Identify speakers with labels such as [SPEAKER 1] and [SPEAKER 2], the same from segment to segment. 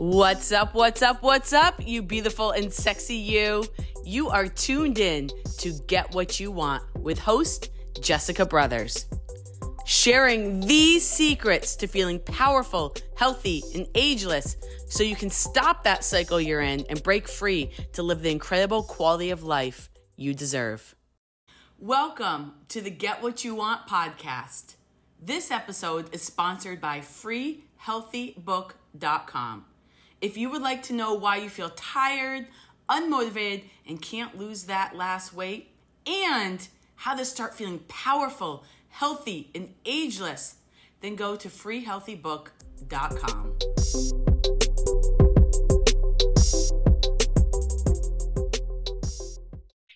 [SPEAKER 1] What's up? What's up? What's up? You beautiful and sexy you. You are tuned in to Get What You Want with host Jessica Brothers. Sharing these secrets to feeling powerful, healthy, and ageless so you can stop that cycle you're in and break free to live the incredible quality of life you deserve. Welcome to the Get What You Want podcast. This episode is sponsored by freehealthybook.com. If you would like to know why you feel tired, unmotivated, and can't lose that last weight, and how to start feeling powerful, healthy, and ageless, then go to freehealthybook.com.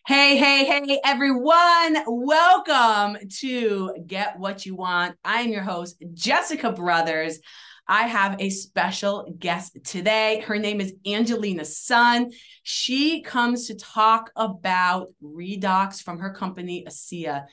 [SPEAKER 1] Hey, hey, hey, everyone. Welcome to Get What You Want. I am your host, Jessica Brothers. I have a special guest today. Her name is Angelina Sun. She comes to talk about redox from her company, ASEA.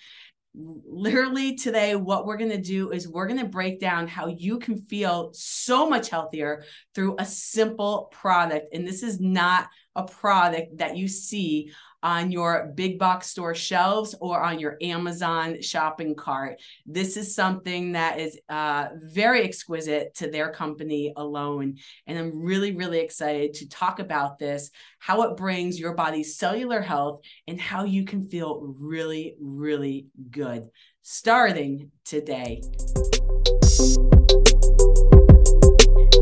[SPEAKER 1] Literally today, what we're going to do is we're going to break down how you can feel so much healthier through a simple product. And this is not a product that you see on your big box store shelves or on your Amazon shopping cart. This is something that is uh, very exquisite to their company alone. And I'm really, really excited to talk about this, how it brings your body's cellular health, and how you can feel really, really good starting today.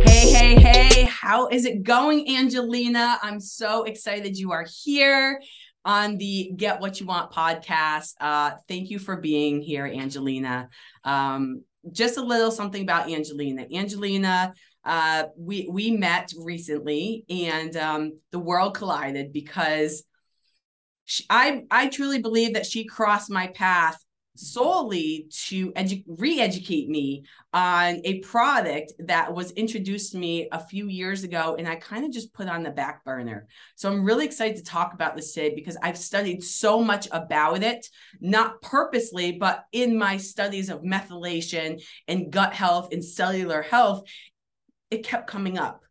[SPEAKER 1] Hey, hey, hey, how is it going, Angelina? I'm so excited you are here on the Get What You Want podcast. Uh, thank you for being here, Angelina. Um, just a little something about Angelina. Angelina, uh, we we met recently, and um, the world collided because she, I I truly believe that she crossed my path solely to edu- re-educate me on a product that was introduced to me a few years ago and i kind of just put on the back burner. So i'm really excited to talk about this today because i've studied so much about it not purposely but in my studies of methylation and gut health and cellular health it kept coming up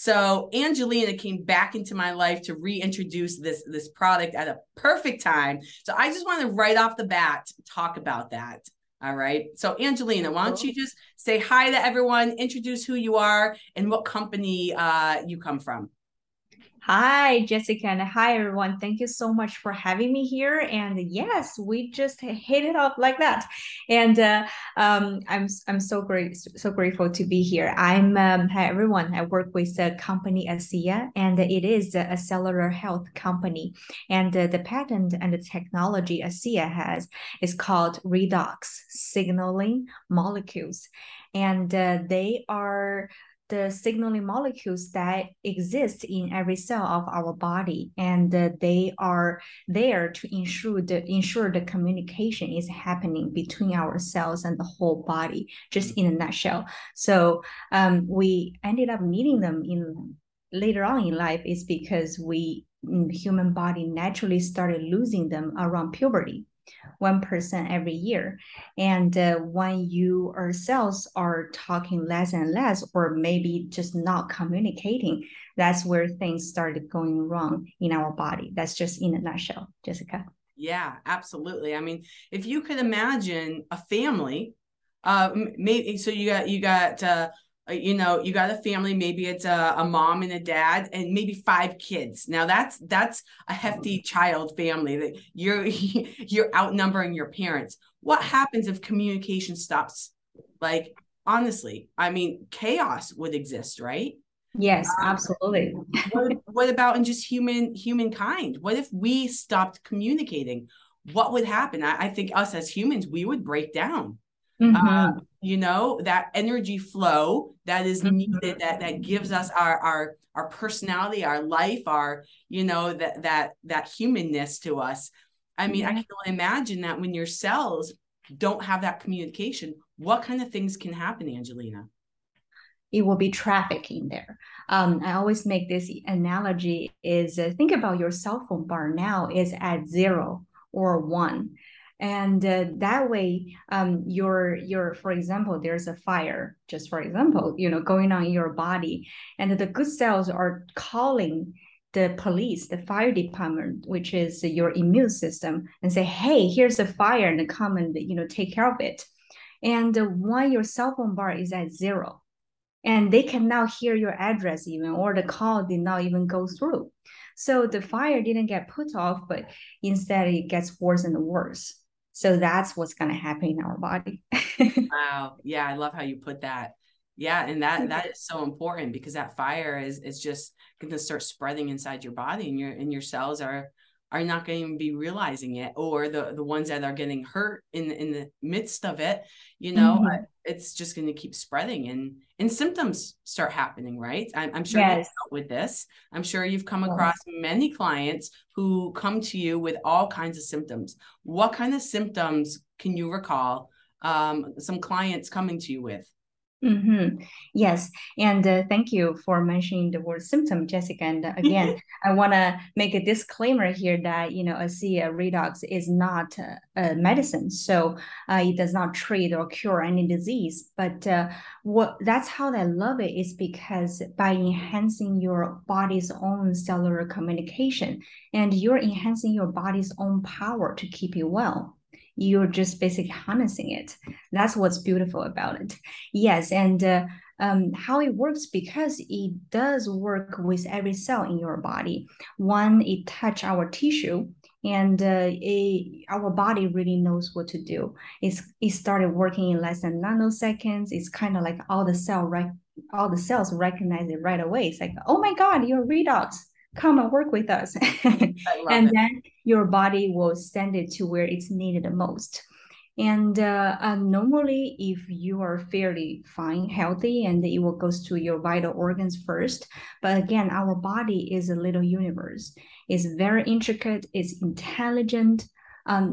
[SPEAKER 1] so Angelina came back into my life to reintroduce this this product at a perfect time. So I just want to right off the bat talk about that. All right. So Angelina, why don't you just say hi to everyone, introduce who you are and what company uh, you come from?
[SPEAKER 2] Hi, Jessica, and hi, everyone. Thank you so much for having me here. And yes, we just hit it off like that. And uh, um, I'm I'm so great, so grateful to be here. I'm um, hi everyone. I work with the company ASEA, and it is a cellular health company. And uh, the patent and the technology ASEA has is called redox signaling molecules, and uh, they are the signaling molecules that exist in every cell of our body and uh, they are there to ensure the ensure the communication is happening between our cells and the whole body just in a nutshell. So um, we ended up needing them in later on in life is because we human body naturally started losing them around puberty 1% every year. And uh, when you ourselves are talking less and less, or maybe just not communicating, that's where things started going wrong in our body. That's just in a nutshell, Jessica.
[SPEAKER 1] Yeah, absolutely. I mean, if you could imagine a family, uh, maybe so you got you got uh, uh, you know you got a family maybe it's a, a, mom and a dad and maybe five kids. Now that's that's a hefty child family that you're you're outnumbering your parents. What happens if communication stops? Like honestly i mean chaos would exist right?
[SPEAKER 2] Yes um, absolutely.
[SPEAKER 1] what, what about in just human humankind? What if we stopped communicating? What would happen? I, I think us as humans we would break down Mm-hmm. Uh, you know that energy flow that is mm-hmm. needed that that gives us our our our personality our life our you know that that that humanness to us i mean i can only imagine that when your cells don't have that communication what kind of things can happen angelina
[SPEAKER 2] it will be traffic in there. Um, I always make this analogy is uh, think about your cell phone bar now is at zero or one and uh, that way um, your your for example there's a fire just for example you know going on in your body and the good cells are calling the police the fire department which is your immune system and say hey here's a fire and come and you know take care of it. And uh, when your cell phone bar is at zero and they can now hear your address even or the call did not even go through. So the fire didn't get put off but instead it gets worse and worse so that's what's going to happen in our body.
[SPEAKER 1] wow. Yeah, I love how you put that. Yeah, and that that is so important because that fire is is just going to start spreading inside your body and your and your cells are are not going to be realizing it or the the ones that are getting hurt in in the midst of it you know mm-hmm. it's just going to keep spreading and and symptoms start happening right i'm, I'm sure yes. with this i'm sure you've come across yes. many clients who come to you with all kinds of symptoms what kind of symptoms can you recall um, some clients coming to you with
[SPEAKER 2] Mm-hmm. Yes, and uh, thank you for mentioning the word symptom, Jessica. And uh, again, I want to make a disclaimer here that you know, ASEA redox is not uh, a medicine, so uh, it does not treat or cure any disease. But uh, what that's how I love it is because by enhancing your body's own cellular communication, and you're enhancing your body's own power to keep you well you're just basically harnessing it. That's what's beautiful about it. Yes, and uh, um, how it works because it does work with every cell in your body. One, it touch our tissue, and uh, it, our body really knows what to do. It's it started working in less than nanoseconds. It's kind of like all the cell right, all the cells recognize it right away. It's like, oh my god, you're redox come and work with us. and it. then your body will send it to where it's needed the most. And uh, uh, normally, if you are fairly fine, healthy, and it will goes to your vital organs first. But again, our body is a little universe. It's very intricate. It's intelligent. Um,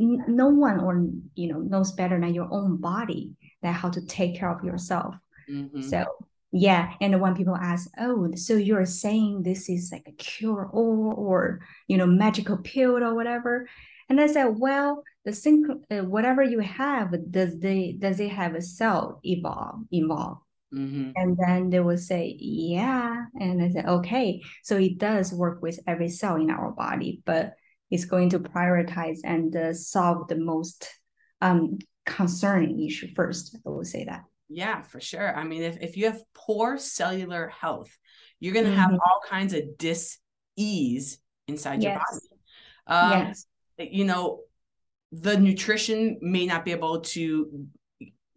[SPEAKER 2] n- no one or you know knows better than your own body that how to take care of yourself. Mm-hmm. So yeah and when people ask oh so you're saying this is like a cure all or you know magical pill or whatever? And i said well the sync uh, whatever you have does they does it have a cell evolve involved? Mm-hmm. and then they will say yeah. And i said okay so it does work with every cell in our body but it's going to prioritize and uh, solve the most um, concerning issue first i will say that
[SPEAKER 1] yeah, for sure. I mean, if, if you have poor cellular health, you're going to mm-hmm. have all kinds of dis-ease inside yes. your body. Um, yes. You know, the nutrition may not be able to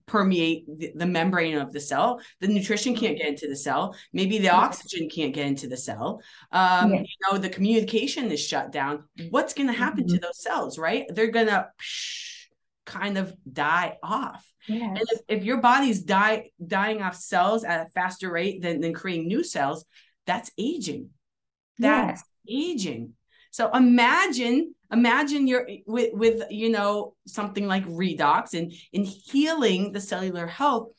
[SPEAKER 1] permeate the, the, membrane of the cell. The nutrition can't get into the cell. Maybe the oxygen can't get into the cell. Um, You know, the communication is shut down. What's going to happen mm-hmm. to those cells, right? They're going to kind of die off. Yes. And if, if your body's die, dying off cells at a faster rate than, than creating new cells, that's aging. That's yes. aging. So imagine, imagine you're with, with you know something like redox and in healing the cellular health,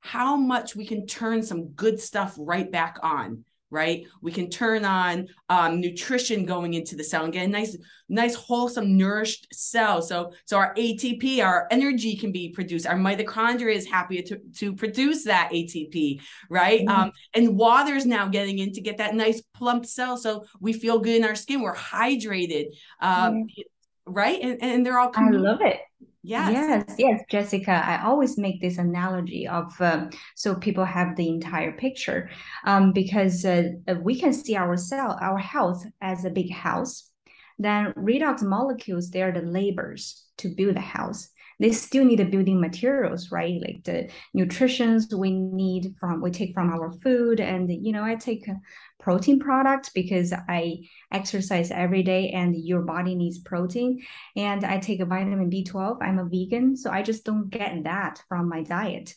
[SPEAKER 1] how much we can turn some good stuff right back on right? We can turn on um, nutrition going into the cell and get a nice, nice, wholesome, nourished cell. So, so our ATP, our energy can be produced. Our mitochondria is happy to, to produce that ATP, right? Mm-hmm. Um, and water is now getting in to get that nice plump cell. So we feel good in our skin. We're hydrated, um, mm-hmm. right? And, and they're all.
[SPEAKER 2] I love it. Yes. Yes, yes, Jessica. I always make this analogy of um, so people have the entire picture, um, because uh, we can see our cell, our health as a big house. Then redox molecules, they are the labors to build the house they still need the building materials, right? Like the nutritions we need from we take from our food, and you know, I take protein products because I exercise every day, and your body needs protein. And I take a vitamin B twelve. I'm a vegan, so I just don't get that from my diet.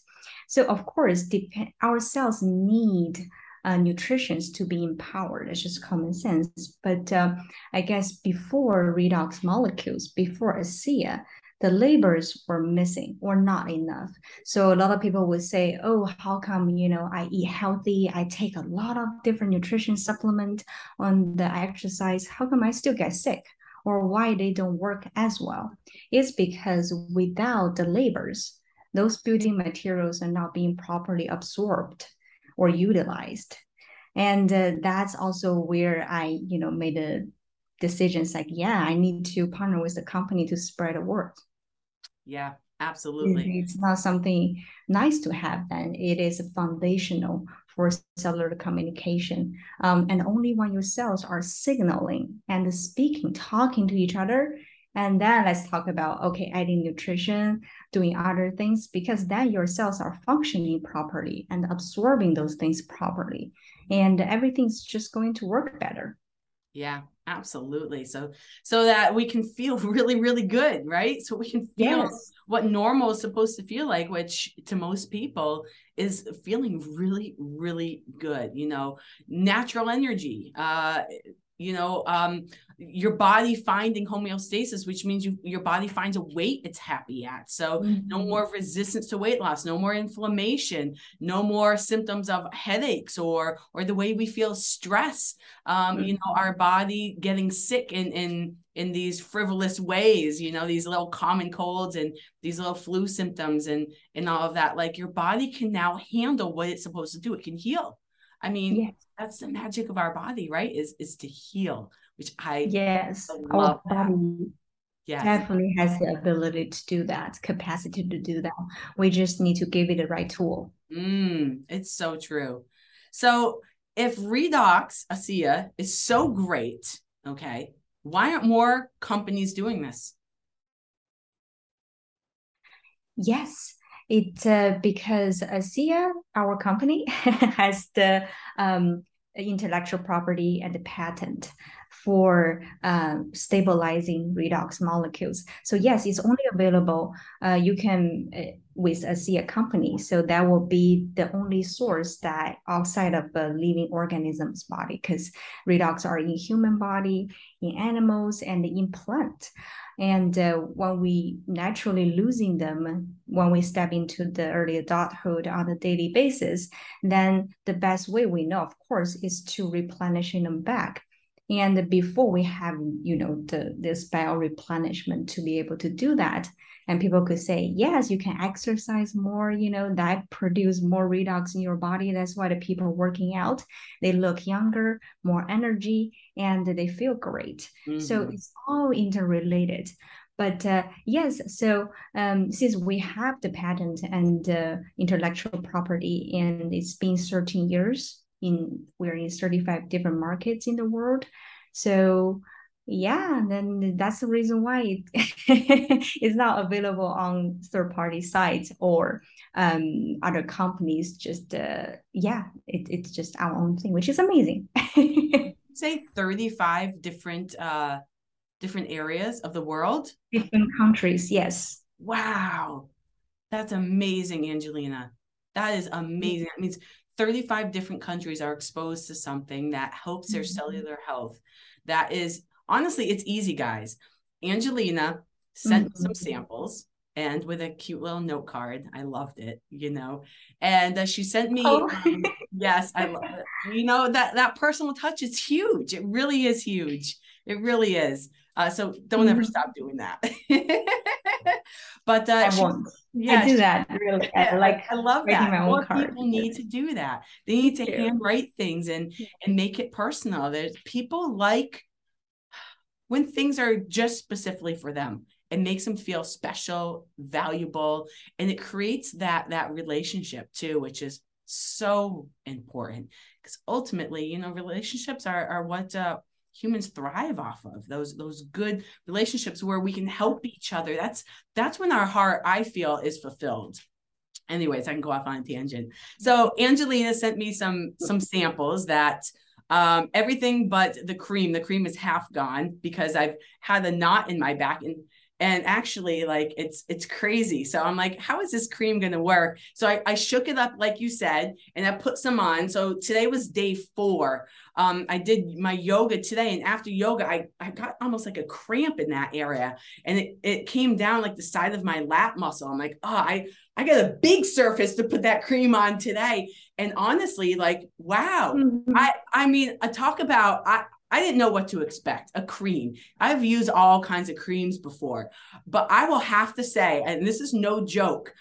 [SPEAKER 2] So of course, depend our cells need uh, nutritions to be empowered. It's just common sense. But uh, I guess before redox molecules, before ASEA, the labors were missing or not enough. So a lot of people would say, "Oh, how come you know I eat healthy? I take a lot of different nutrition supplement on the exercise. How come I still get sick?" or why they don't work as well is because without the labors, those building materials are not being properly absorbed or utilized. And uh, that's also where I, you know, made a decisions like, yeah, I need to partner with the company to spread the word.
[SPEAKER 1] Yeah, absolutely.
[SPEAKER 2] It's not something nice to have, then it is foundational for cellular communication. Um, and only when your cells are signaling and speaking, talking to each other, and then let's talk about okay, adding nutrition, doing other things, because then your cells are functioning properly and absorbing those things properly, and everything's just going to work better.
[SPEAKER 1] Yeah, absolutely. So so that we can feel really really good, right? So we can feel yes. what normal is supposed to feel like, which to most people is feeling really really good, you know, natural energy. Uh you know um your body finding homeostasis which means you your body finds a weight it's happy at so mm-hmm. no more resistance to weight loss no more inflammation no more symptoms of headaches or or the way we feel stress um mm-hmm. you know our body getting sick in in in these frivolous ways you know these little common colds and these little flu symptoms and and all of that like your body can now handle what it's supposed to do it can heal I mean, yes. That's the magic of our body, right? Is is to heal, which I
[SPEAKER 2] yes, our body yes. definitely has the ability to do that, capacity to do that. We just need to give it the right tool.
[SPEAKER 1] Mm, it's so true. So if redox ASEA is so great, okay, why aren't more companies doing this?
[SPEAKER 2] Yes, it uh, because ASEA, our company, has the um, intellectual property and the patent for um, stabilizing redox molecules. So yes, it's only available. Uh, you can uh, with ASEA company. So that will be the only source that outside of a living organism's body, because redox are in human body, in animals, and in plant. And uh, when we naturally losing them, when we step into the early adulthood on a daily basis, then the best way we know, of course, is to replenishing them back. And before we have, you know, the this bio replenishment to be able to do that, and people could say, yes, you can exercise more, you know, that produce more redox in your body. That's why the people working out, they look younger, more energy, and they feel great. Mm-hmm. So it's all interrelated. But uh, yes, so um, since we have the patent and uh, intellectual property, and it's been 13 years in we're in 35 different markets in the world. So yeah then that's the reason why it it's not available on third party sites or um, other companies just uh, yeah it, it's just our own thing which is amazing.
[SPEAKER 1] Say 35 different uh different areas of the world.
[SPEAKER 2] Different countries yes.
[SPEAKER 1] Wow. That's amazing angelina. That is amazing. That means 35 different countries are exposed to something that helps their mm-hmm. cellular health that is honestly, it's easy, guys. Angelina sent mm-hmm. some samples and with a cute little note card. I loved it, you know. And uh, she sent me, oh. um, yes, I love it. You know that that personal touch is huge. It really is huge. It really is. Uh, so don't mm-hmm. ever stop doing that. but uh,
[SPEAKER 2] I Yeah, I do that. Really, I like
[SPEAKER 1] I love that. More people need to do that. They need to handwrite things and and make it personal. There's people like when things are just specifically for them it makes them feel special valuable and it creates that that relationship too which is so important because ultimately you know relationships are are what uh, humans thrive off of those those good relationships where we can help each other that's that's when our heart i feel is fulfilled anyways i can go off on a tangent so angelina sent me some some samples that um, everything but the cream. The cream is half gone because I've had a knot in my back and and actually like it's it's crazy so i'm like how is this cream going to work so I, I shook it up like you said and i put some on so today was day four um i did my yoga today and after yoga i i got almost like a cramp in that area and it, it came down like the side of my lap muscle i'm like oh i I got a big surface to put that cream on today. And honestly, like, wow. Mm-hmm. I I mean, I talk about I I didn't know what to expect. A cream. I've used all kinds of creams before, but I will have to say, and this is no joke,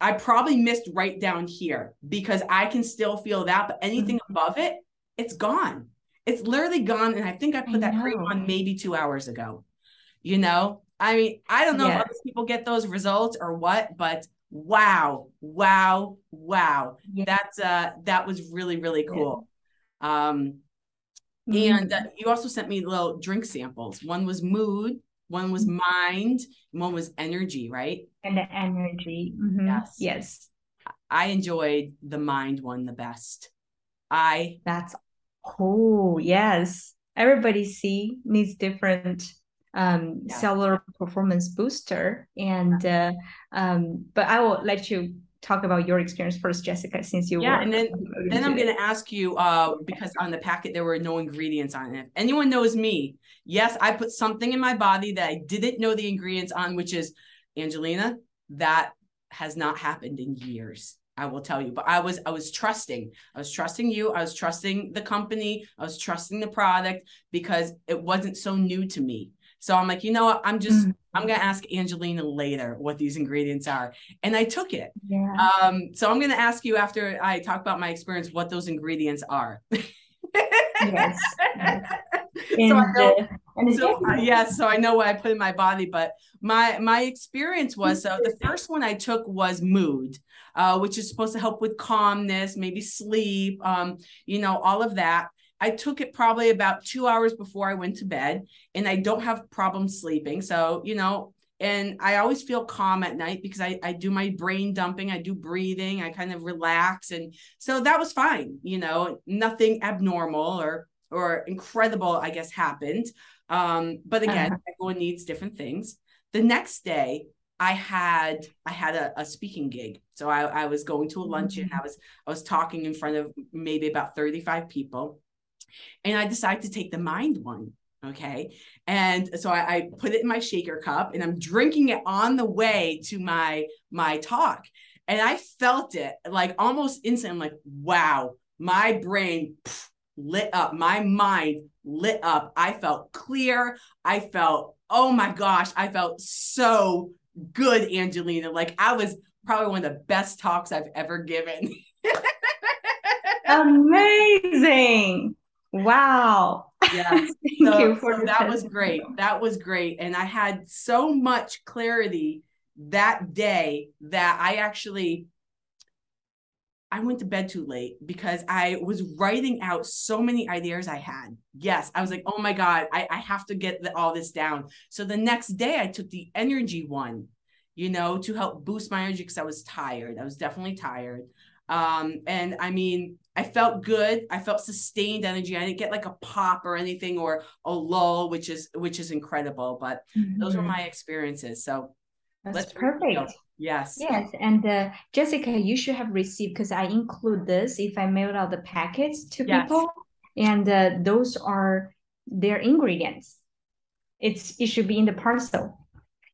[SPEAKER 1] I probably missed right down here because I can still feel that, but anything mm-hmm. above it, it's gone. It's literally gone. And I think I put I that cream on maybe two hours ago. You know, I mean, I don't know yeah. if other people get those results or what, but wow, wow, wow. Yeah. That's uh that was really, really cool. Yeah. Um mm-hmm. and uh, you also sent me little drink samples. One was mood, one was mm-hmm. mind, one was energy, right?
[SPEAKER 2] And the energy. Mm-hmm. Yes. Yes.
[SPEAKER 1] I enjoyed the mind one the best. I
[SPEAKER 2] that's oh Yes. Everybody see needs different um yeah. cellular performance booster. And uh, um, but I will let you talk about your experience first, Jessica, since you
[SPEAKER 1] yeah, and then then I'm going to ask you uh, because on the packet there were no ingredients on it. If anyone knows me, yes, I put something in my body that I didn't know the ingredients on, which is Angelina. That has not happened in years. I will tell you, but I was I was trusting. I was trusting you. I was trusting the company. I was trusting the product because it wasn't so new to me. So I'm like, you know what? I'm just, mm-hmm. I'm going to ask Angelina later what these ingredients are. And I took it. Yeah. Um, so I'm going to ask you after I talk about my experience what those ingredients are. yes. so I know, so, uh, yes, so I know what I put in my body, but my my experience was so the first one I took was mood, uh, which is supposed to help with calmness, maybe sleep, um, you know, all of that. I took it probably about two hours before I went to bed, and I don't have problems sleeping. So, you know, and I always feel calm at night because I, I do my brain dumping, I do breathing, I kind of relax. And so that was fine, you know, nothing abnormal or or incredible, I guess, happened. Um, but again, uh-huh. everyone needs different things. The next day, I had I had a, a speaking gig. So I, I was going to a luncheon. Mm-hmm. I was I was talking in front of maybe about 35 people. And I decided to take the mind one. Okay. And so I, I put it in my shaker cup and I'm drinking it on the way to my my talk. And I felt it like almost instantly. I'm like, wow, my brain pff, lit up, my mind lit up. I felt clear. I felt, oh my gosh, I felt so good, Angelina. Like I was probably one of the best talks I've ever given.
[SPEAKER 2] Amazing. Wow.
[SPEAKER 1] Yeah. Thank so, you for so that was great. That was great. And I had so much clarity that day that I actually I went to bed too late because I was writing out so many ideas I had. Yes, I was like, oh my God, I, I have to get the, all this down. So the next day I took the energy one, you know, to help boost my energy because I was tired. I was definitely tired. Um, and I mean, I felt good. I felt sustained energy. I didn't get like a pop or anything or a lull, which is which is incredible. But mm-hmm. those were mm-hmm. my experiences. So
[SPEAKER 2] that's perfect.
[SPEAKER 1] Yes.
[SPEAKER 2] Yes. And uh, Jessica, you should have received because I include this if I mailed out the packets to yes. people, and uh, those are their ingredients. It's it should be in the parcel,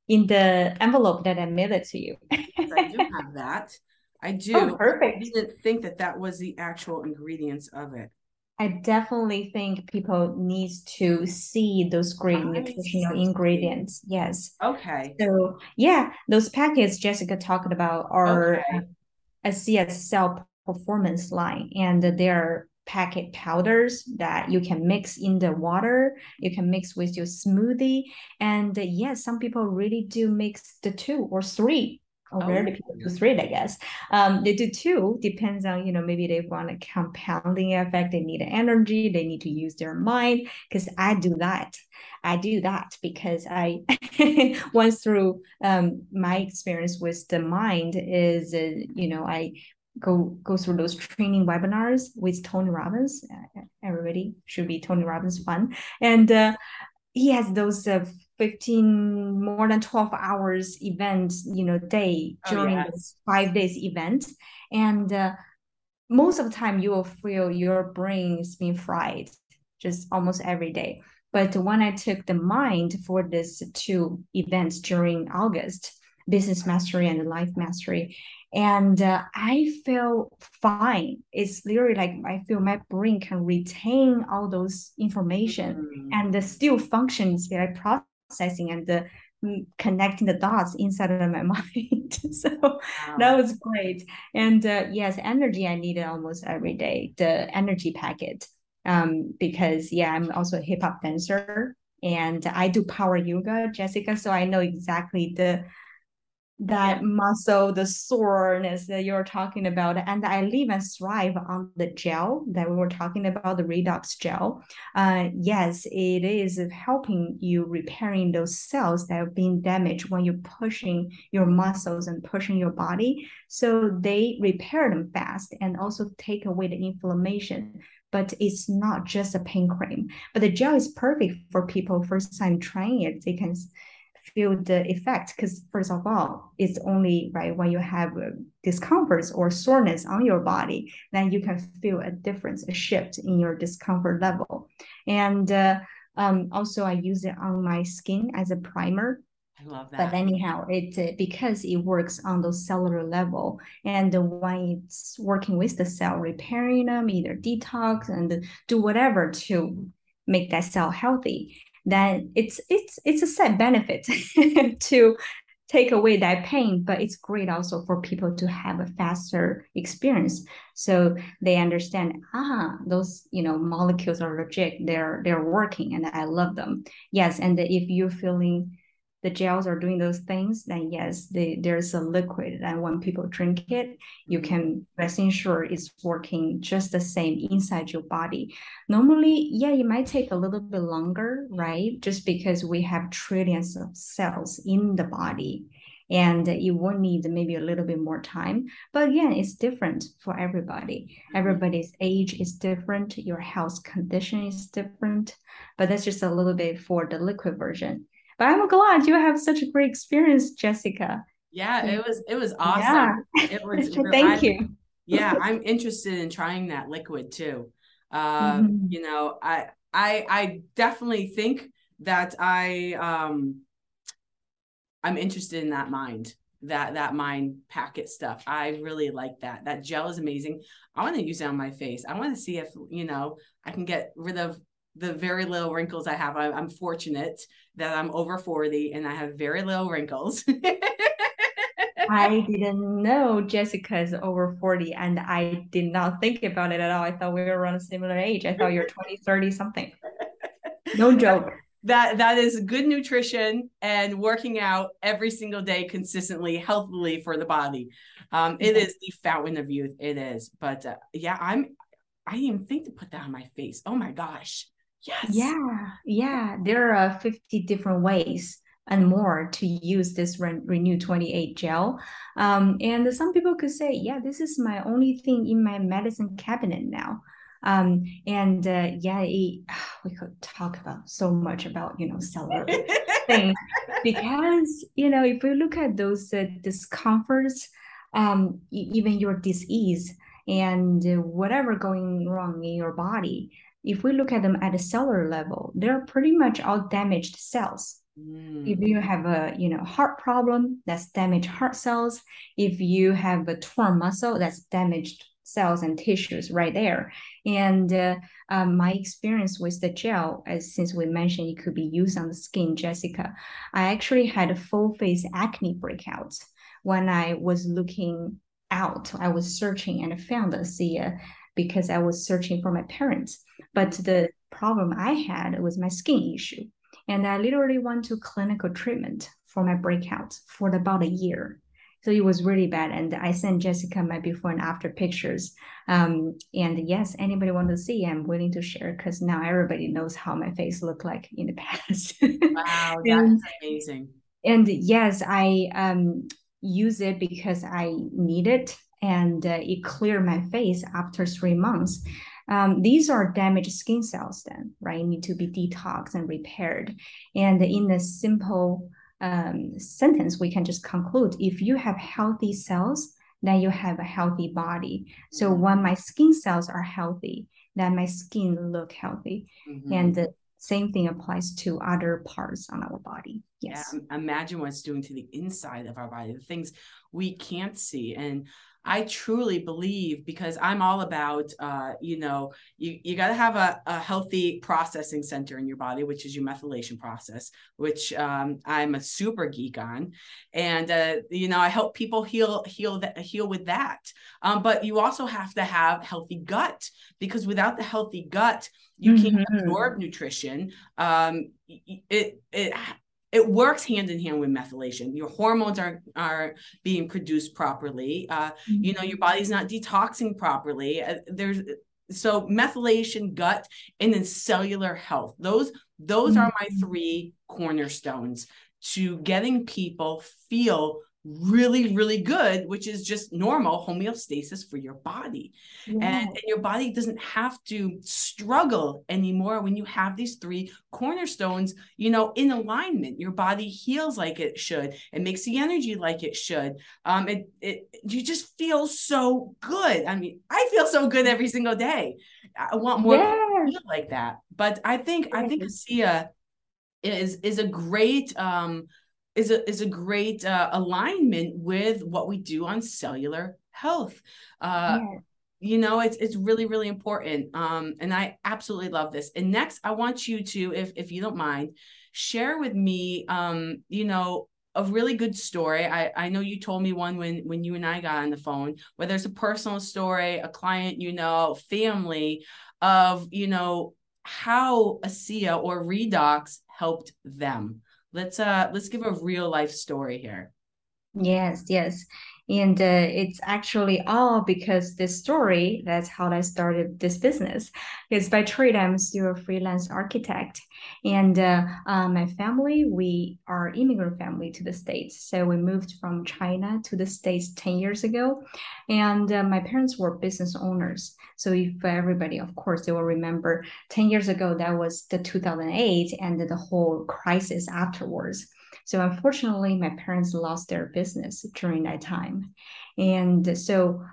[SPEAKER 2] in the envelope that I mailed it to you.
[SPEAKER 1] I do have that. I do.
[SPEAKER 2] Oh, perfect.
[SPEAKER 1] I didn't think that that was the actual ingredients of it.
[SPEAKER 2] I definitely think people need to see those great I nutritional ingredients. Yes.
[SPEAKER 1] Okay.
[SPEAKER 2] So yeah, those packets Jessica talked about are okay. ASEA's cell performance line, and they're packet powders that you can mix in the water. You can mix with your smoothie, and uh, yes, some people really do mix the two or three or oh. rarely people do three, I guess. Um, they do two, depends on, you know, maybe they want a compounding effect, they need energy, they need to use their mind, because I do that. I do that because I once through um, my experience with the mind is, uh, you know, I go go through those training webinars with Tony Robbins. Everybody should be Tony Robbins fun, and uh, he has those uh, 15 more than 12 hours event you know day oh, during oh, yes. this five days event and uh, most of the time you will feel your brain is being fried just almost every day but when i took the mind for this two events during august business mastery and life mastery and uh, I feel fine. It's literally like I feel my brain can retain all those information mm-hmm. and still functions that I processing and the mm, connecting the dots inside of my mind. so wow. that was great. And uh, yes, energy I needed almost every day. The energy packet, um, because yeah, I'm also a hip hop dancer and I do power yoga, Jessica. So I know exactly the that muscle, the soreness that you're talking about. And I live and thrive on the gel that we were talking about, the redox gel. Uh, yes, it is helping you repairing those cells that have been damaged when you're pushing your muscles and pushing your body. So they repair them fast and also take away the inflammation but it's not just a pain cream. But the gel is perfect for people first time trying it. They can feel the effect because first of all it's only right when you have uh, discomforts or soreness on your body then you can feel a difference a shift in your discomfort level. And uh, um, also i use it on my skin as a primer.
[SPEAKER 1] I love that.
[SPEAKER 2] But anyhow, it uh, because it works on the cellular level, and when it's working with the cell, repairing them, either detox and do whatever to make that cell healthy then it's it's it's a set benefit to take away that pain but it's great also for people to have a faster experience. So they understand ah those you know molecules are legit. They're they're working and i love them. Yes and if you're feeling the gels are doing those things, then yes, they, there's a liquid. And when people drink it, you mm-hmm. can rest assured it's working just the same inside your body. Normally, yeah, it might take a little bit longer, right? Just because we have trillions of cells in the body and you will need maybe a little bit more time. But again, it's different for everybody. Mm-hmm. Everybody's age is different, your health condition is different, but that's just a little bit for the liquid version. But I'm glad you have such a great experience, Jessica.
[SPEAKER 1] Yeah, it was it was awesome. Yeah. It was
[SPEAKER 2] thank I, you.
[SPEAKER 1] yeah, I'm interested in trying that liquid too. Uh, mm-hmm. you know, I I I definitely think that I um I'm interested in that mind that that mind packet stuff. I really like that. That gel is amazing. I want to use it on my face. I want to see if you know I can get rid of the very little wrinkles I have. I, am fortunate that I'm over 40 and I have very little wrinkles.
[SPEAKER 2] I didn't know Jessica is over 40 and I did not think about it at all. I thought we were around a similar age. I thought you're 20, 30 something. No joke.
[SPEAKER 1] that that is good nutrition and working out every single day consistently healthily for the body um it is the fountain of youth it is but uh, yeah i'm i didn't even think to put that on my face oh my gosh Yes.
[SPEAKER 2] Yeah, yeah. There are 50 different ways and more to use this Re- RENU 28 gel. Um, and some people could say, yeah, this is my only thing in my medicine cabinet now. Um, and uh, yeah, it, we could talk about so much about, you know, cellular things because, you know, if we look at those uh, discomforts, um, even your disease and whatever going wrong in your body, if we look at them at a cellular level, they're pretty much all damaged cells. Mm. If you have a you know heart problem, that's damaged heart cells. If you have a torn muscle, that's damaged cells and tissues right there. And uh, um, my experience with the gel, as since we mentioned it could be used on the skin, Jessica, I actually had a full face acne breakouts when I was looking out. I was searching and I found a ASEA because I was searching for my parents. But the problem I had was my skin issue. And I literally went to clinical treatment for my breakout for about a year. So it was really bad. And I sent Jessica my before and after pictures. Um, and yes, anybody want to see, I'm willing to share because now everybody knows how my face looked like in the past.
[SPEAKER 1] wow, that's amazing.
[SPEAKER 2] And yes, I um, use it because I need it and uh, it cleared my face after three months. Um, these are damaged skin cells, then, right? Need to be detoxed and repaired. And in a simple um, sentence, we can just conclude if you have healthy cells, then you have a healthy body. So when my skin cells are healthy, then my skin look healthy. Mm-hmm. And the same thing applies to other parts on our body. Yes.
[SPEAKER 1] Yeah, imagine what it's doing to the inside of our body, the things we can't see. And I truly believe because I'm all about, uh, you know, you, you got to have a, a healthy processing center in your body, which is your methylation process, which um, I'm a super geek on. And, uh, you know, I help people heal, heal that, heal with that. Um, but you also have to have healthy gut because without the healthy gut, you can't mm-hmm. absorb nutrition. Um, it, it, it works hand in hand with methylation. Your hormones are are being produced properly. Uh, mm-hmm. You know, your body's not detoxing properly. Uh, there's so methylation, gut, and then cellular health. Those those mm-hmm. are my mm-hmm. three cornerstones to getting people feel really, really good, which is just normal homeostasis for your body. Yeah. And, and, your body doesn't have to struggle anymore when you have these three cornerstones, you know, in alignment. Your body heals like it should. It makes the energy like it should. Um, it, it you just feel so good. I mean, I feel so good every single day. I want more yeah. like that. But I think I think ASEA is is a great um is a is a great uh, alignment with what we do on cellular health. Uh, yeah. You know, it's it's really really important, um, and I absolutely love this. And next, I want you to, if if you don't mind, share with me, um, you know, a really good story. I, I know you told me one when when you and I got on the phone, whether it's a personal story, a client you know, family of you know how ASEA or Redox helped them let's uh let's give a real life story here.
[SPEAKER 2] Yes yes. And uh, it's actually all because this story that's how i started this business because by trade i'm still a freelance architect. And uh, uh, my family we are immigrant family to the states. So we moved from china to the states 10 years ago. And uh, my parents were business owners so if everybody of course they will remember 10 years ago that was the 2008 and the whole crisis afterwards so unfortunately, my parents lost their business during that time. And so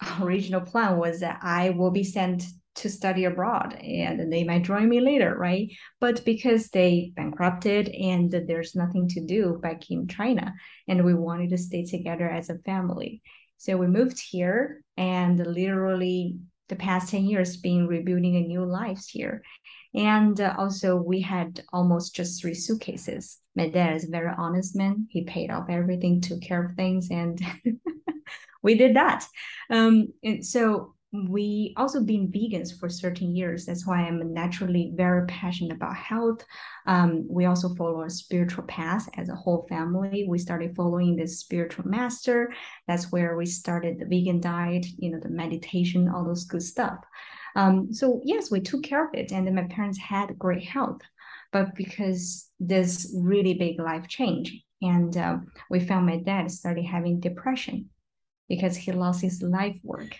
[SPEAKER 2] original plan was that I will be sent to study abroad and they might join me later, right? But because they bankrupted and there's nothing to do back in China, and we wanted to stay together as a family. So we moved here and literally the past 10 years been rebuilding a new lives here. And uh, also, we had almost just three suitcases. My dad is a very honest man. He paid off everything, took care of things, and we did that. Um, and so we also been vegans for 13 years. That's why I'm naturally very passionate about health. Um, we also follow a spiritual path as a whole family. We started following this spiritual master. That's where we started the vegan diet, you know, the meditation, all those good stuff. Um, so yes, we took care of it, and my parents had great health, but because this really big life change, and uh, we found my dad started having depression because he lost his life work,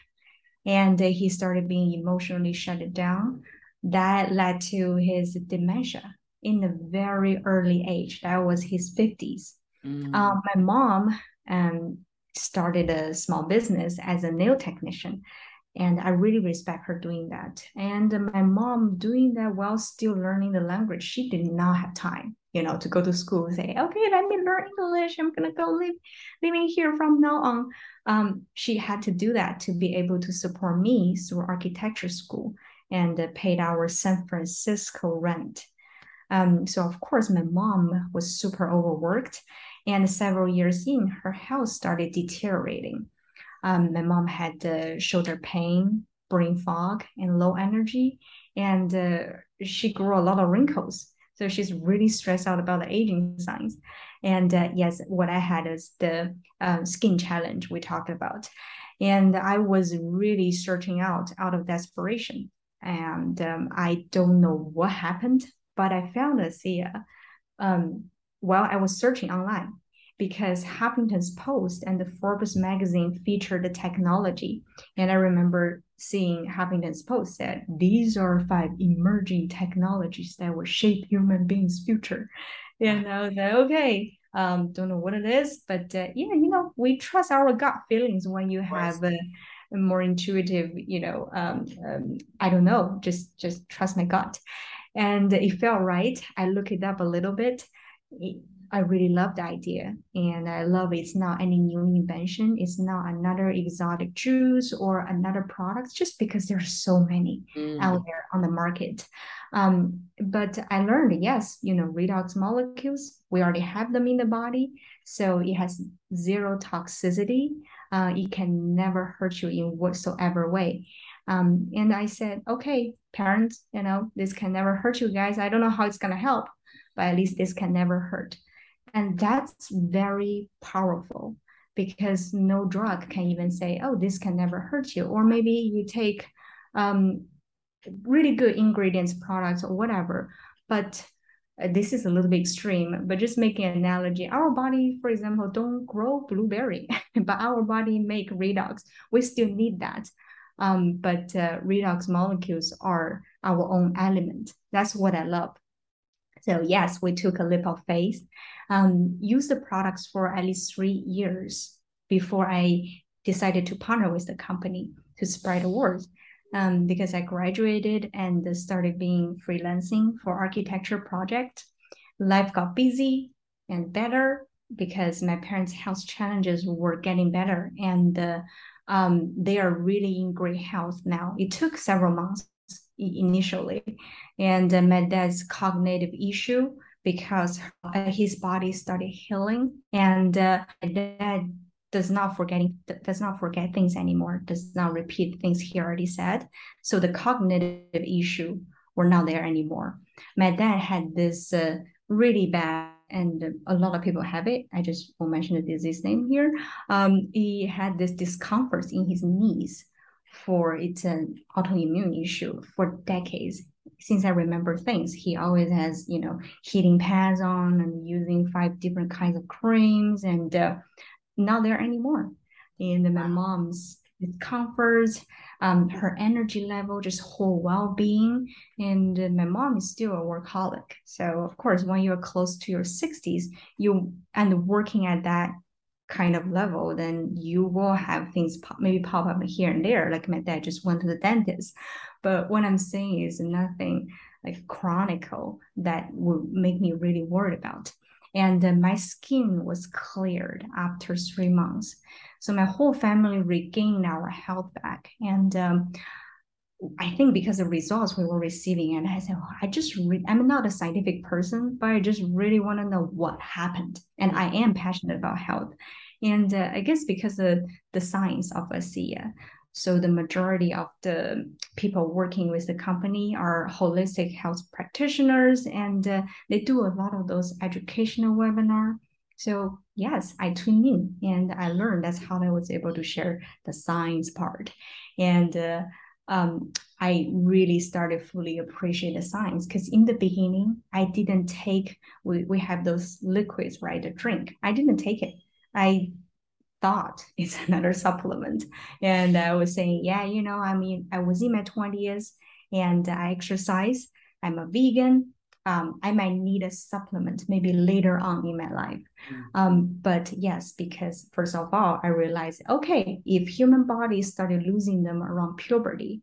[SPEAKER 2] and he started being emotionally shut down. That led to his dementia in a very early age. That was his fifties. Mm. Um, my mom um, started a small business as a nail technician and i really respect her doing that. And my mom doing that while still learning the language she did not have time you know to go to school and say okay let me learn english. I'm gonna go live living here from now on. Um, she had to do that to be able to support me through architecture school and uh, paid our san francisco rent. Um, so of course my mom was super overworked. And several years in her health started deteriorating um, my mom had uh, shoulder pain, brain fog, and low energy, and uh, she grew a lot of wrinkles. So she's really stressed out about the aging signs. And uh, yes, what I had is the uh, skin challenge we talked about. And I was really searching out out of desperation. And um, I don't know what happened, but I found ASEA um, while I was searching online because Huffington's Post and the Forbes magazine featured the technology. And I remember seeing Huffington's Post said, these are five emerging technologies that will shape human beings' future. And I was like, okay, um, don't know what it is, but uh, yeah, you know, we trust our gut feelings when you have a, a more intuitive, you know, um, um, I don't know, just just trust my gut. and it felt right. I looked it up a little bit. It, I really love the idea, and I love it's not any new invention. It's not another exotic juice or another product, just because there's so many mm. out there on the market. Um, but I learned, yes, you know, redox molecules, we already have them in the body, so it has zero toxicity. Uh, it can never hurt you in whatsoever way. Um, and I said, okay, parents, you know, this can never hurt you guys. I don't know how it's gonna help, but at least this can never hurt. And that's very powerful because no drug can even say, oh, this can never hurt you. Or maybe you take um, really good ingredients, products, or whatever, but uh, this is a little bit extreme, but just making an analogy, our body, for example, don't grow blueberry, but our body make redox. We still need that. Um, but uh, redox molecules are our own element. That's what I love. So yes, we took a leap of faith, um, used the products for at least three years before I decided to partner with the company to spread the word. Um, because I graduated and started being freelancing for architecture project. Life got busy and better because my parents' health challenges were getting better and uh, um, they are really in great health now. It took several months initially, and uh, my dad's cognitive issue because his body started healing, and uh, dad does not forgetting does not forget things anymore. Does not repeat things he already said. So the cognitive issue were not there anymore. My dad had this uh, really bad and a lot of people have it. I just won't mention the disease name here. Um, he had this discomfort in his knees for it's an autoimmune issue for decades. Since I remember things, he always has, you know, heating pads on and using five different kinds of creams and uh, not there anymore. And my mom's discomfort, um, her energy level, just whole well-being. And my mom is still a workaholic. So of course, when you're close to your 60s, you and working at that kind of level, then you will have things pop, maybe pop up here and there. Like my dad just went to the dentist. But what I'm saying is nothing like chronicle that would make me really worried about. And uh, my skin was cleared after three months. So my whole family regained our health back. And um, I think because the results we were receiving, and I said, oh, I just, re- I'm not a scientific person, but I just really want to know what happened. And I am passionate about health. And uh, I guess because of the science of ASEA, so the majority of the people working with the company are holistic health practitioners, and uh, they do a lot of those educational webinar. So yes, I tuned in and I learned. That's how I was able to share the science part, and uh, um, I really started fully appreciate the science because in the beginning I didn't take. We we have those liquids, right? The drink. I didn't take it. I thought it's another supplement. And I was saying, yeah, you know, I mean, I was in my 20s and I exercise. I'm a vegan. Um, I might need a supplement maybe later on in my life. Mm. Um, but yes, because first of all, I realized, okay, if human body started losing them around puberty,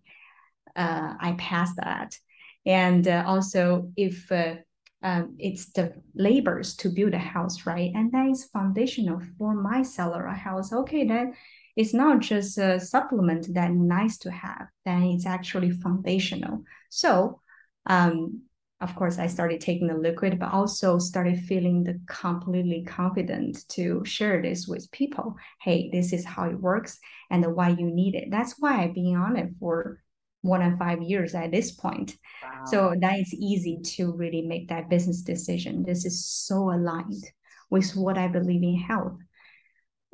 [SPEAKER 2] uh, I passed that. And uh, also, if uh, um, it's the labors to build a house, right? And that is foundational for my cellular house. Okay, then it's not just a supplement that nice to have, then it's actually foundational. So, um, of course, I started taking the liquid, but also started feeling the completely confident to share this with people. Hey, this is how it works and why you need it. That's why I've been on it for more than five years at this point. Wow. So that is easy to really make that business decision. This is so aligned with what I believe in health.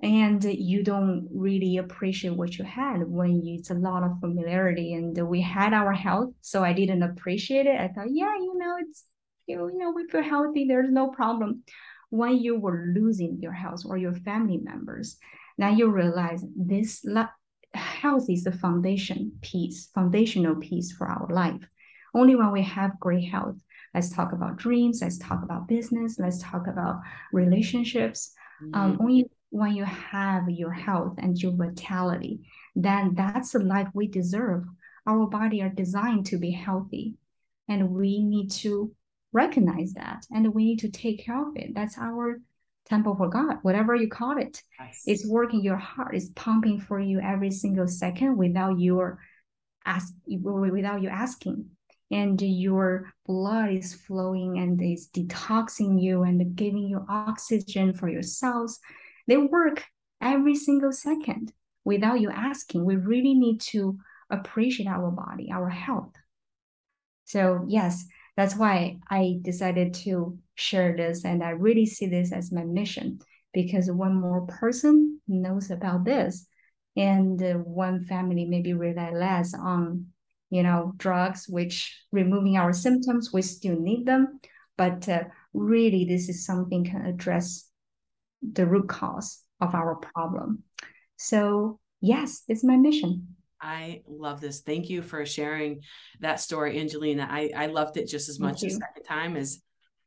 [SPEAKER 2] And you don't really appreciate what you had when you, it's a lot of familiarity. And we had our health, so I didn't appreciate it. I thought, yeah, you know, it's you know, you know, we feel healthy. There's no problem. When you were losing your health or your family members, now you realize this health is the foundation piece, foundational piece for our life. Only when we have great health, let's talk about dreams, let's talk about business, let's talk about relationships. Mm-hmm. Um, only when you have your health and your vitality, then that's the life we deserve. Our body are designed to be healthy. and we need to recognize that and we need to take care of it. That's our temple for God, whatever you call it. Yes. It's working your heart, it's pumping for you every single second without your ask without you asking. And your blood is flowing and is detoxing you and giving you oxygen for your cells. They work every single second without you asking. We really need to appreciate our body, our health. So, yes, that's why I decided to share this. And I really see this as my mission because one more person knows about this and uh, one family maybe rely less on you know drugs which removing our symptoms we still need them but uh, really this is something can address the root cause of our mm-hmm. problem so yes it's my mission
[SPEAKER 1] I love this. Thank you for sharing that story, Angelina. I, I loved it just as much the second time as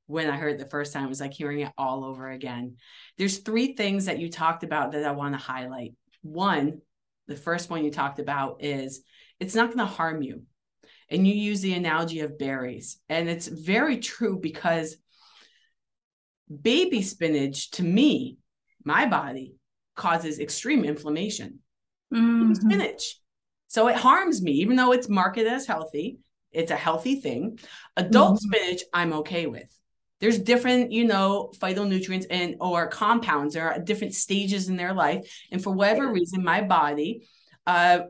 [SPEAKER 1] when I heard it the first time. It was like hearing it all over again. There's three things that you talked about that I want to highlight. One, the first one you talked about is it's not going to harm you. And you use the analogy of berries. And it's very true because baby spinach to me, my body, causes extreme inflammation. Mm-hmm. Spinach. So it harms me, even though it's marketed as healthy. It's a healthy thing. Adult mm-hmm. spinach, I'm okay with. There's different, you know, phytonutrients and or compounds. There are different stages in their life, and for whatever reason, my body, uh,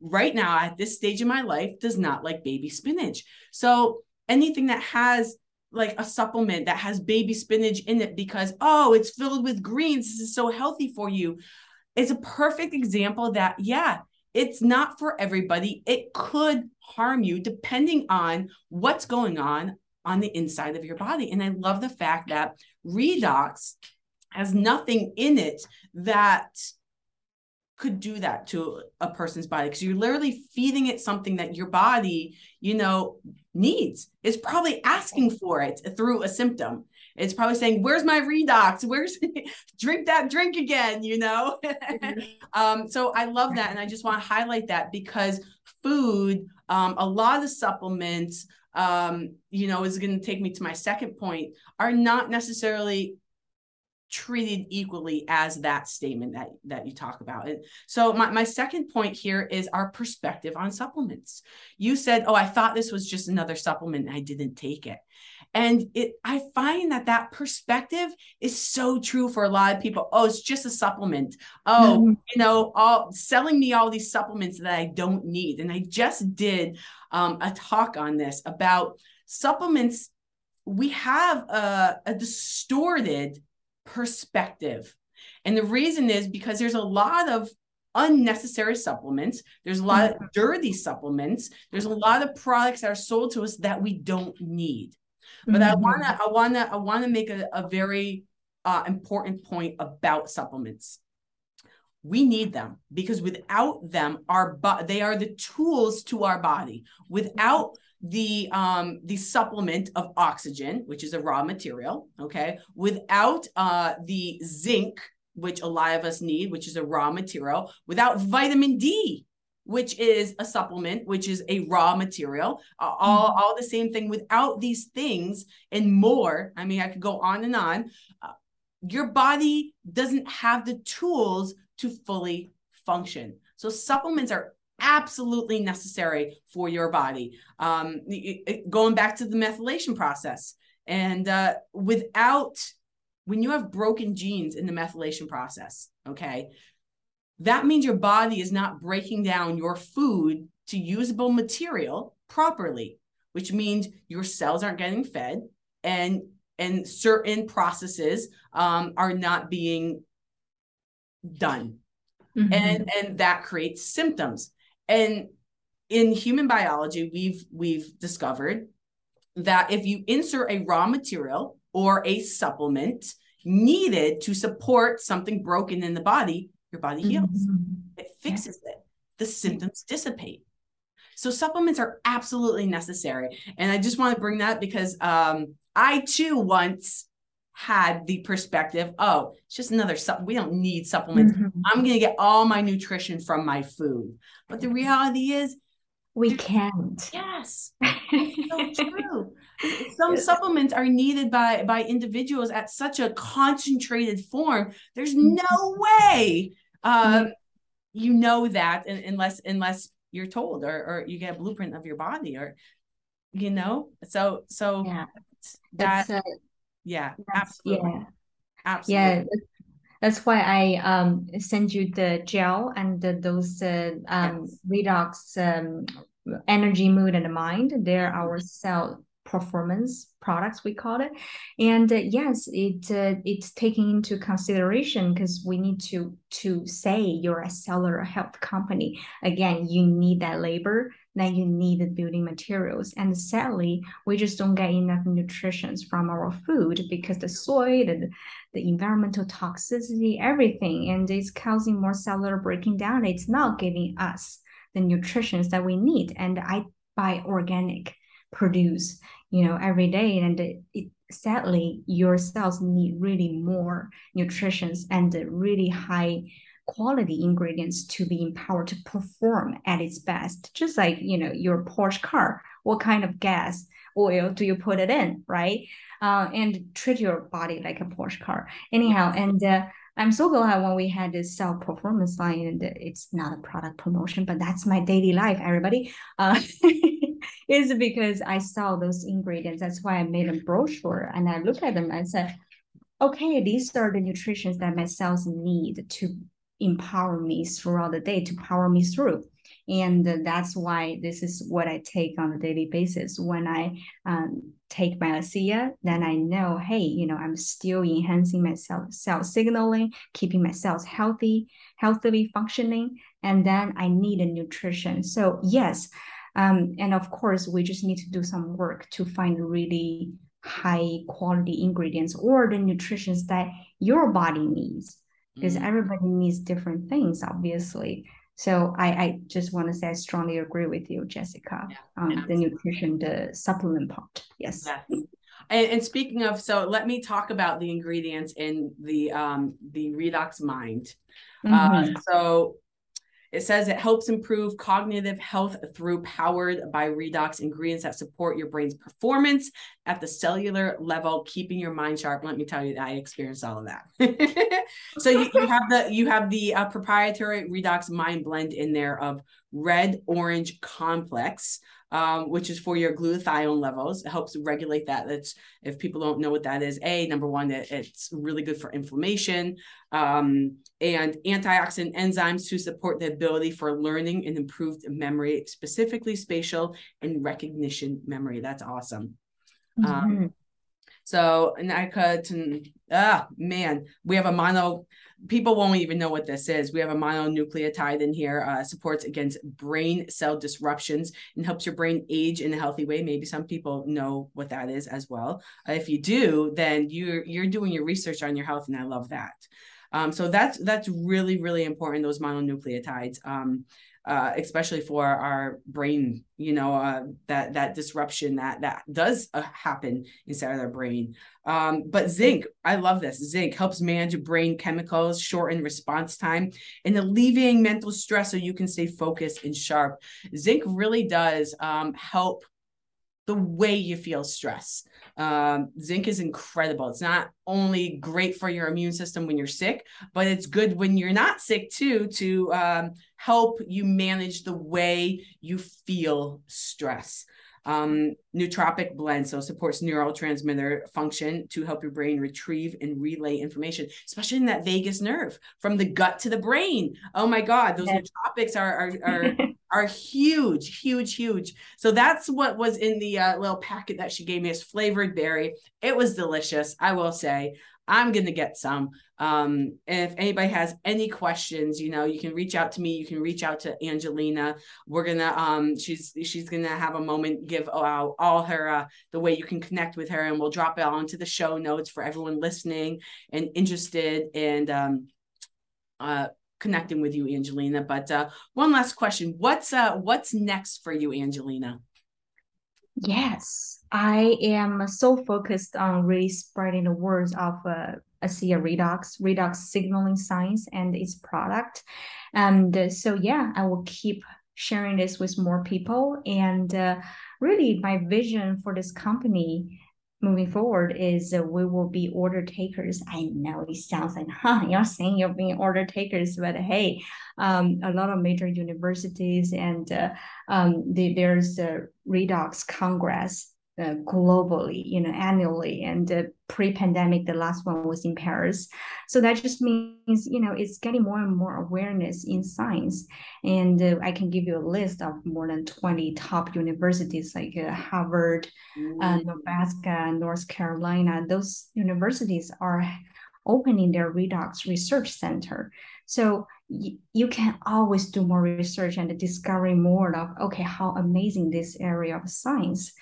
[SPEAKER 1] right now at this stage in my life, does not like baby spinach. So anything that has like a supplement that has baby spinach in it because oh, it's filled with greens, this is so healthy for you, it's a perfect example that yeah, it's not for everybody. It could harm you depending on what's going on on the inside of your body. And I love the fact that redox has nothing in it that could do that to a person's body because you're literally feeding it something that your body, you know, needs. is probably asking for it through a symptom. It's probably saying, "Where's my redox? Where's drink that drink again?" You know. Mm-hmm. um, so I love that, and I just want to highlight that because food, um, a lot of supplements, um, you know, is going to take me to my second point, are not necessarily treated equally as that statement that that you talk about. And so my, my second point here is our perspective on supplements. You said oh i thought this was just another supplement and i didn't take it. And it i find that that perspective is so true for a lot of people. Oh it's just a supplement. Oh mm-hmm. you know all selling me all these supplements that i don't need. And i just did um, a talk on this about supplements. We have a, a distorted perspective. And the reason is because there's a lot of unnecessary supplements. There's a lot of mm-hmm. dirty supplements. There's a lot of products that are sold to us that we don't need. But mm-hmm. I wanna, I wanna, I wanna make a, a very uh, important point about supplements. We need them because without them, our bo- they are the tools to our body. Without the um the supplement of oxygen which is a raw material okay without uh the zinc which a lot of us need which is a raw material without vitamin d which is a supplement which is a raw material uh, all mm-hmm. all the same thing without these things and more i mean i could go on and on uh, your body doesn't have the tools to fully function so supplements are absolutely necessary for your body. Um, going back to the methylation process, and uh, without when you have broken genes in the methylation process, okay, that means your body is not breaking down your food to usable material properly, which means your cells aren't getting fed and and certain processes um, are not being done. Mm-hmm. And and that creates symptoms. And in human biology, we've we've discovered that if you insert a raw material or a supplement needed to support something broken in the body, your body heals. Mm-hmm. It fixes yeah. it. The symptoms dissipate. So supplements are absolutely necessary. And I just want to bring that because um, I too once had the perspective, oh, it's just another sup. We don't need supplements. Mm-hmm. I'm going to get all my nutrition from my food. But the reality is,
[SPEAKER 2] We can't.
[SPEAKER 1] Yes. so true. Some supplements are needed by by individuals at such a concentrated form. There's mm-hmm. no way um, you know that unless unless you're told or or you get a blueprint of your body or you know. So so
[SPEAKER 2] yeah. that uh,
[SPEAKER 1] yeah, absolutely.
[SPEAKER 2] Yeah. Absolutely. Yeah, that's why I um send you the gel and the, those uh, um yes. redox um energy, mood, and mind. They're our cell performance products we call it and uh, yes it uh, it's taking into consideration because we need to to say you're a cellular health company again you need that labor then you need the building materials. And sadly we just don't get enough nutrition from our food because the soil the, the environmental toxicity everything. And it's causing more cellular breaking down. It's not giving us the nutrition that we need. And i buy organic produce you know every day. And it, it, sadly your cells need really more nutrition and really high quality ingredients to be empowered to perform at its best just like you know your porsche car what kind of gas oil do you put it in right uh, and treat your body like a porsche car anyhow and uh, I'm so glad when we had this cell performance line, and it's not a product promotion, but that's my daily life, everybody. Uh, is because I saw those ingredients. That's why I made a brochure and I looked at them and said, okay, these are the nutrients that my cells need to empower me throughout the day, to power me through. And that's why this is what I take on a daily basis. When I um, take my ASEA, then I know, hey, you know, I'm still enhancing my cell, signaling, keeping my cells healthy, healthily functioning, and then I need a nutrition. So yes, um, and of course, we just need to do some work to find really high quality ingredients or the nutrition that your body needs because mm. everybody needs different things, obviously. So I, I just want to say I strongly agree with you, Jessica, yeah, um, the nutrition, the supplement part. Yes.
[SPEAKER 1] And, and, speaking of, so let me talk about the ingredients in the um, the Redox Mind. Mm-hmm. Uh, so it says it helps improve cognitive health through powered by redox ingredients that support your brain's performance at the cellular level, keeping your mind sharp. Let me tell you, I experienced all of that. so you, you, have the you have the uh, proprietary redox mind blend in there of red orange complex um, which is for your glutathione levels. It helps regulate that. That's if people don't know what that is. A number one, it, it's really good for inflammation um, and antioxidant enzymes to support the ability for learning and improved memory, specifically spatial and recognition memory. That's awesome. Um, mm-hmm. Um, so, and I could, ah, man, we have a mono people won't even know what this is. We have a mononucleotide in here, uh, supports against brain cell disruptions and helps your brain age in a healthy way. Maybe some people know what that is as well. Uh, if you do, then you're you're doing your research on your health, and I love that. Um, so that's that's really really important. Those mononucleotides. Um, uh, especially for our brain, you know, uh, that that disruption that that does uh, happen inside of our brain. Um, but zinc, I love this. Zinc helps manage brain chemicals, shorten response time, and alleviating mental stress so you can stay focused and sharp. Zinc really does um, help the way you feel stress. Um, zinc is incredible. It's not only great for your immune system when you're sick, but it's good when you're not sick too to um, help you manage the way you feel stress. Um, nootropic blend, so supports neurotransmitter function to help your brain retrieve and relay information, especially in that vagus nerve from the gut to the brain. Oh my God, those yes. nootropics are are, are are huge, huge, huge. So that's what was in the uh, little packet that she gave me as flavored berry. It was delicious, I will say. I'm going to get some. Um, if anybody has any questions, you know, you can reach out to me. You can reach out to Angelina. We're gonna, um, she's she's gonna have a moment, give out all her uh, the way you can connect with her, and we'll drop it onto the show notes for everyone listening and interested. And um, uh, connecting with you, Angelina. But uh, one last question: What's uh, what's next for you, Angelina?
[SPEAKER 2] Yes, I am so focused on really spreading the words of uh, ASEA Redox, Redox signaling science and its product. And so, yeah, I will keep sharing this with more people. And uh, really, my vision for this company moving forward is uh, we will be order takers. I know it sounds like, huh, you're saying you're being order takers, but hey, um, a lot of major universities and uh, um, the, there's a Redox Congress uh, globally, you know, annually. And uh, pre-pandemic, the last one was in Paris. So that just means, you know, it's getting more and more awareness in science. And uh, I can give you a list of more than 20 top universities like uh, Harvard, uh, mm. Nebraska, North Carolina. Those universities are opening their redox research center. So you can always do more research and discover more of, okay, how amazing this area of science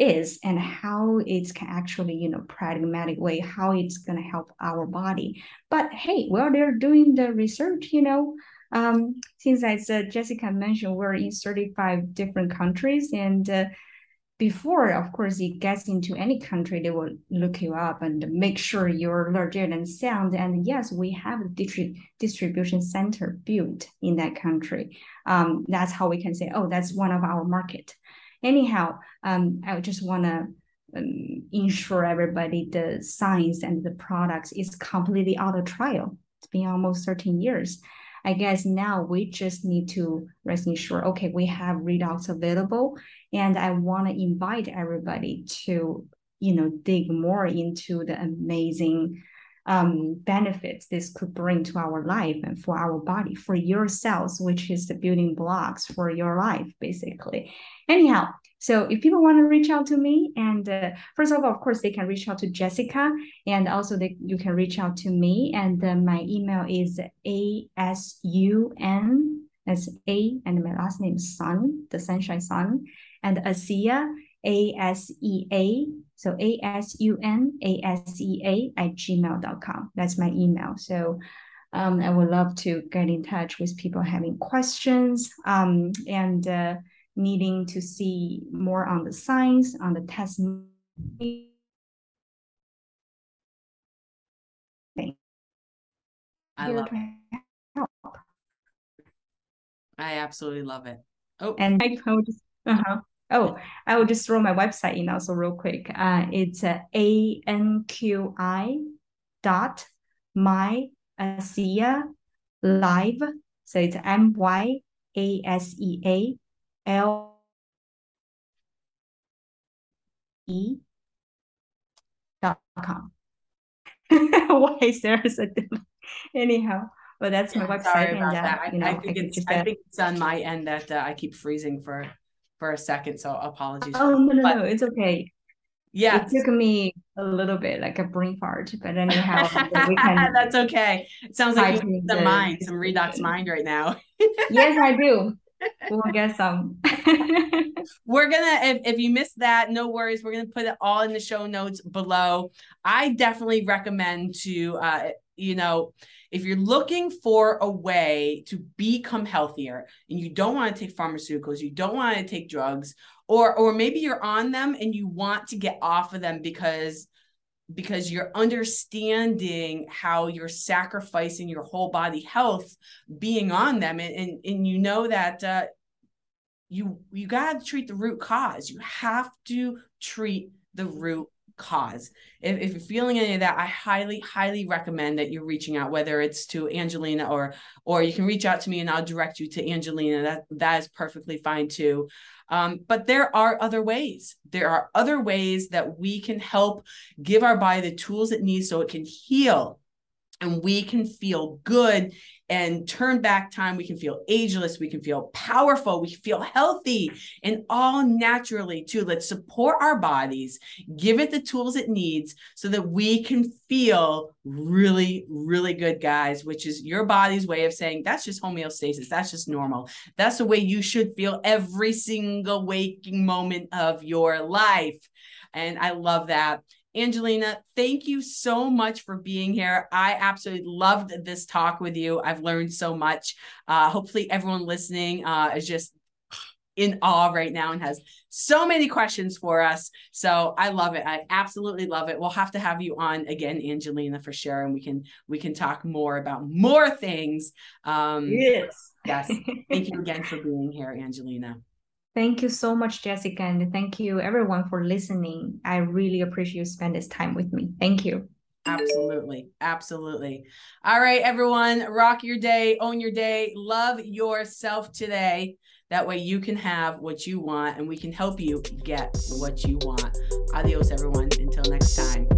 [SPEAKER 2] is and how it can actually, you know, pragmatic way, how it's going to help our body. But hey, while they're doing the research, you know, um, since as uh, Jessica mentioned, we're in 35 different countries and uh, before, of course, it gets into any country, they will look you up and make sure you're legit and sound. And yes, we have a distri- distribution center built in that country. Um, that's how we can say, oh, that's one of our market anyhow, um, I just want to um, ensure everybody the science and the products is completely out of trial. It's been almost 13 years. I guess now we just need to rest assured, okay, we have redox available. And I want to invite everybody to, you know, dig more into the amazing um, benefits this could bring to our life and for our body, for your cells, which is the building blocks for your life, basically. Anyhow, so if people want to reach out to me, and uh, first of all, of course, they can reach out to Jessica, and also they, you can reach out to me. And uh, my email is asun, that's A, and my last name is Sun, the sunshine sun, and Asea, A S E A so A S U N A S E A at gmail.com. That's my email. So um, I would love to get in touch with people having questions um, and uh, needing to see more on the science, on the test.
[SPEAKER 1] I love it. I absolutely love it.
[SPEAKER 2] Oh, and I just, uh-huh. Oh, I will just throw my website in also real quick. Uh, it's uh, anqi dot my Asea live. So it's M Y A S E A L E dot com. Why is there a anyhow? But that's yeah, my website.
[SPEAKER 1] Sorry about and, uh, that. I, you know, I think I it's I think it's on my end that uh, I keep freezing for for a second, so apologies.
[SPEAKER 2] Oh no, no, but, no, it's okay.
[SPEAKER 1] Yeah,
[SPEAKER 2] it took me a little bit like a brain fart, but anyhow.
[SPEAKER 1] That's okay. It sounds like you some mind, some redox mind right now.
[SPEAKER 2] yes, I do. We'll get some.
[SPEAKER 1] we're gonna if, if you missed that, no worries. We're gonna put it all in the show notes below. I definitely recommend to uh, you know if you're looking for a way to become healthier and you don't want to take pharmaceuticals, you don't want to take drugs, or or maybe you're on them and you want to get off of them because because you're understanding how you're sacrificing your whole body health being on them and and, and you know that uh, you you got to treat the root cause. You have to treat the root cause. If, if, you're feeling any of that, I highly, highly recommend that you're reaching out, whether it's to Angelina or or you can reach out to me and I'll direct you to Angelina. That that is perfectly fine too. Um, but there are other ways. There are other ways that we can help give our body the tools it needs so it can heal and we can feel good and turn back time. We can feel ageless. We can feel powerful. We feel healthy and all naturally too. Let's support our bodies, give it the tools it needs so that we can feel really, really good, guys, which is your body's way of saying that's just homeostasis. That's just normal. That's the way you should feel every single waking moment of your life. And I love that. Angelina, thank you so much for being here. I absolutely loved this talk with you. I've learned so much. Uh, hopefully, everyone listening uh, is just in awe right now and has so many questions for us. So I love it. I absolutely love it. We'll have to have you on again, Angelina, for sure, and we can we can talk more about more things.
[SPEAKER 2] Um, yes.
[SPEAKER 1] Yes. Thank you again for being here, Angelina.
[SPEAKER 2] Thank you so much, Jessica, and thank you everyone for listening. I really appreciate you spend this time with me. Thank you.
[SPEAKER 1] Absolutely. Absolutely. All right, everyone, rock your day, own your day, love yourself today. That way you can have what you want and we can help you get what you want. Adios, everyone. Until next time.